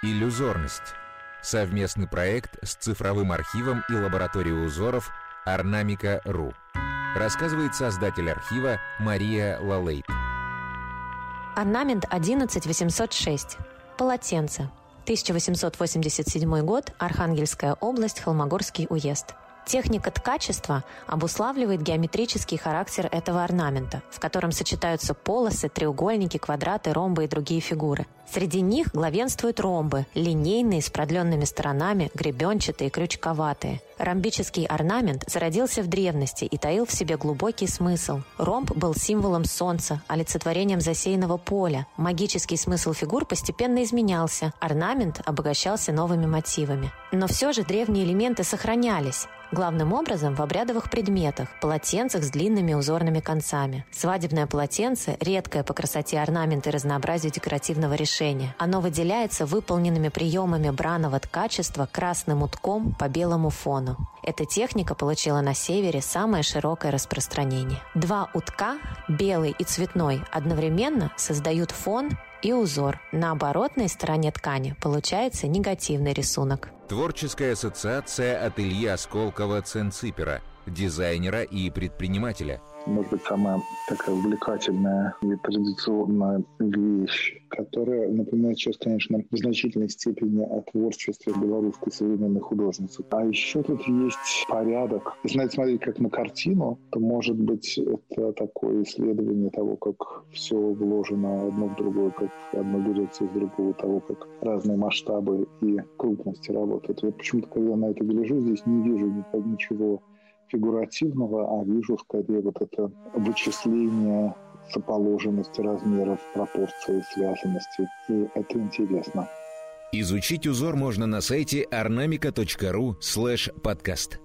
Иллюзорность. Совместный проект с цифровым архивом и лабораторией узоров Орнамика.ру. Рассказывает создатель архива Мария Лалейт. Орнамент 11806. Полотенце. 1887 год. Архангельская область. Холмогорский уезд. Техника ткачества обуславливает геометрический характер этого орнамента, в котором сочетаются полосы, треугольники, квадраты, ромбы и другие фигуры. Среди них главенствуют ромбы, линейные с продленными сторонами, гребенчатые, крючковатые. Ромбический орнамент зародился в древности и таил в себе глубокий смысл. Ромб был символом солнца, олицетворением засеянного поля. Магический смысл фигур постепенно изменялся, орнамент обогащался новыми мотивами. Но все же древние элементы сохранялись. Главным образом в обрядовых предметах, полотенцах с длинными узорными концами. Свадебное полотенце – редкое по красоте орнамент и разнообразию декоративного решения. Оно выделяется выполненными приемами браного ткачества красным утком по белому фону. Эта техника получила на севере самое широкое распространение. Два утка, белый и цветной, одновременно создают фон и узор. На оборотной стороне ткани получается негативный рисунок. Творческая ассоциация от Ильи Осколкова Ценципера, дизайнера и предпринимателя – может быть, самая такая увлекательная и традиционная вещь, которая напоминает сейчас, конечно, в значительной степени о творчестве белорусской современной художницы. А еще тут есть порядок. Если надо смотреть как на картину, то, может быть, это такое исследование того, как все вложено одно в другое, как одно берется из другого, того, как разные масштабы и крупности работают. Я почему-то, когда на это гляжу, здесь не вижу ничего фигуративного, а вижу скорее вот это вычисление соположенности размеров, пропорции, связанности. И это интересно. Изучить узор можно на сайте ornamica.ru слэш подкаст.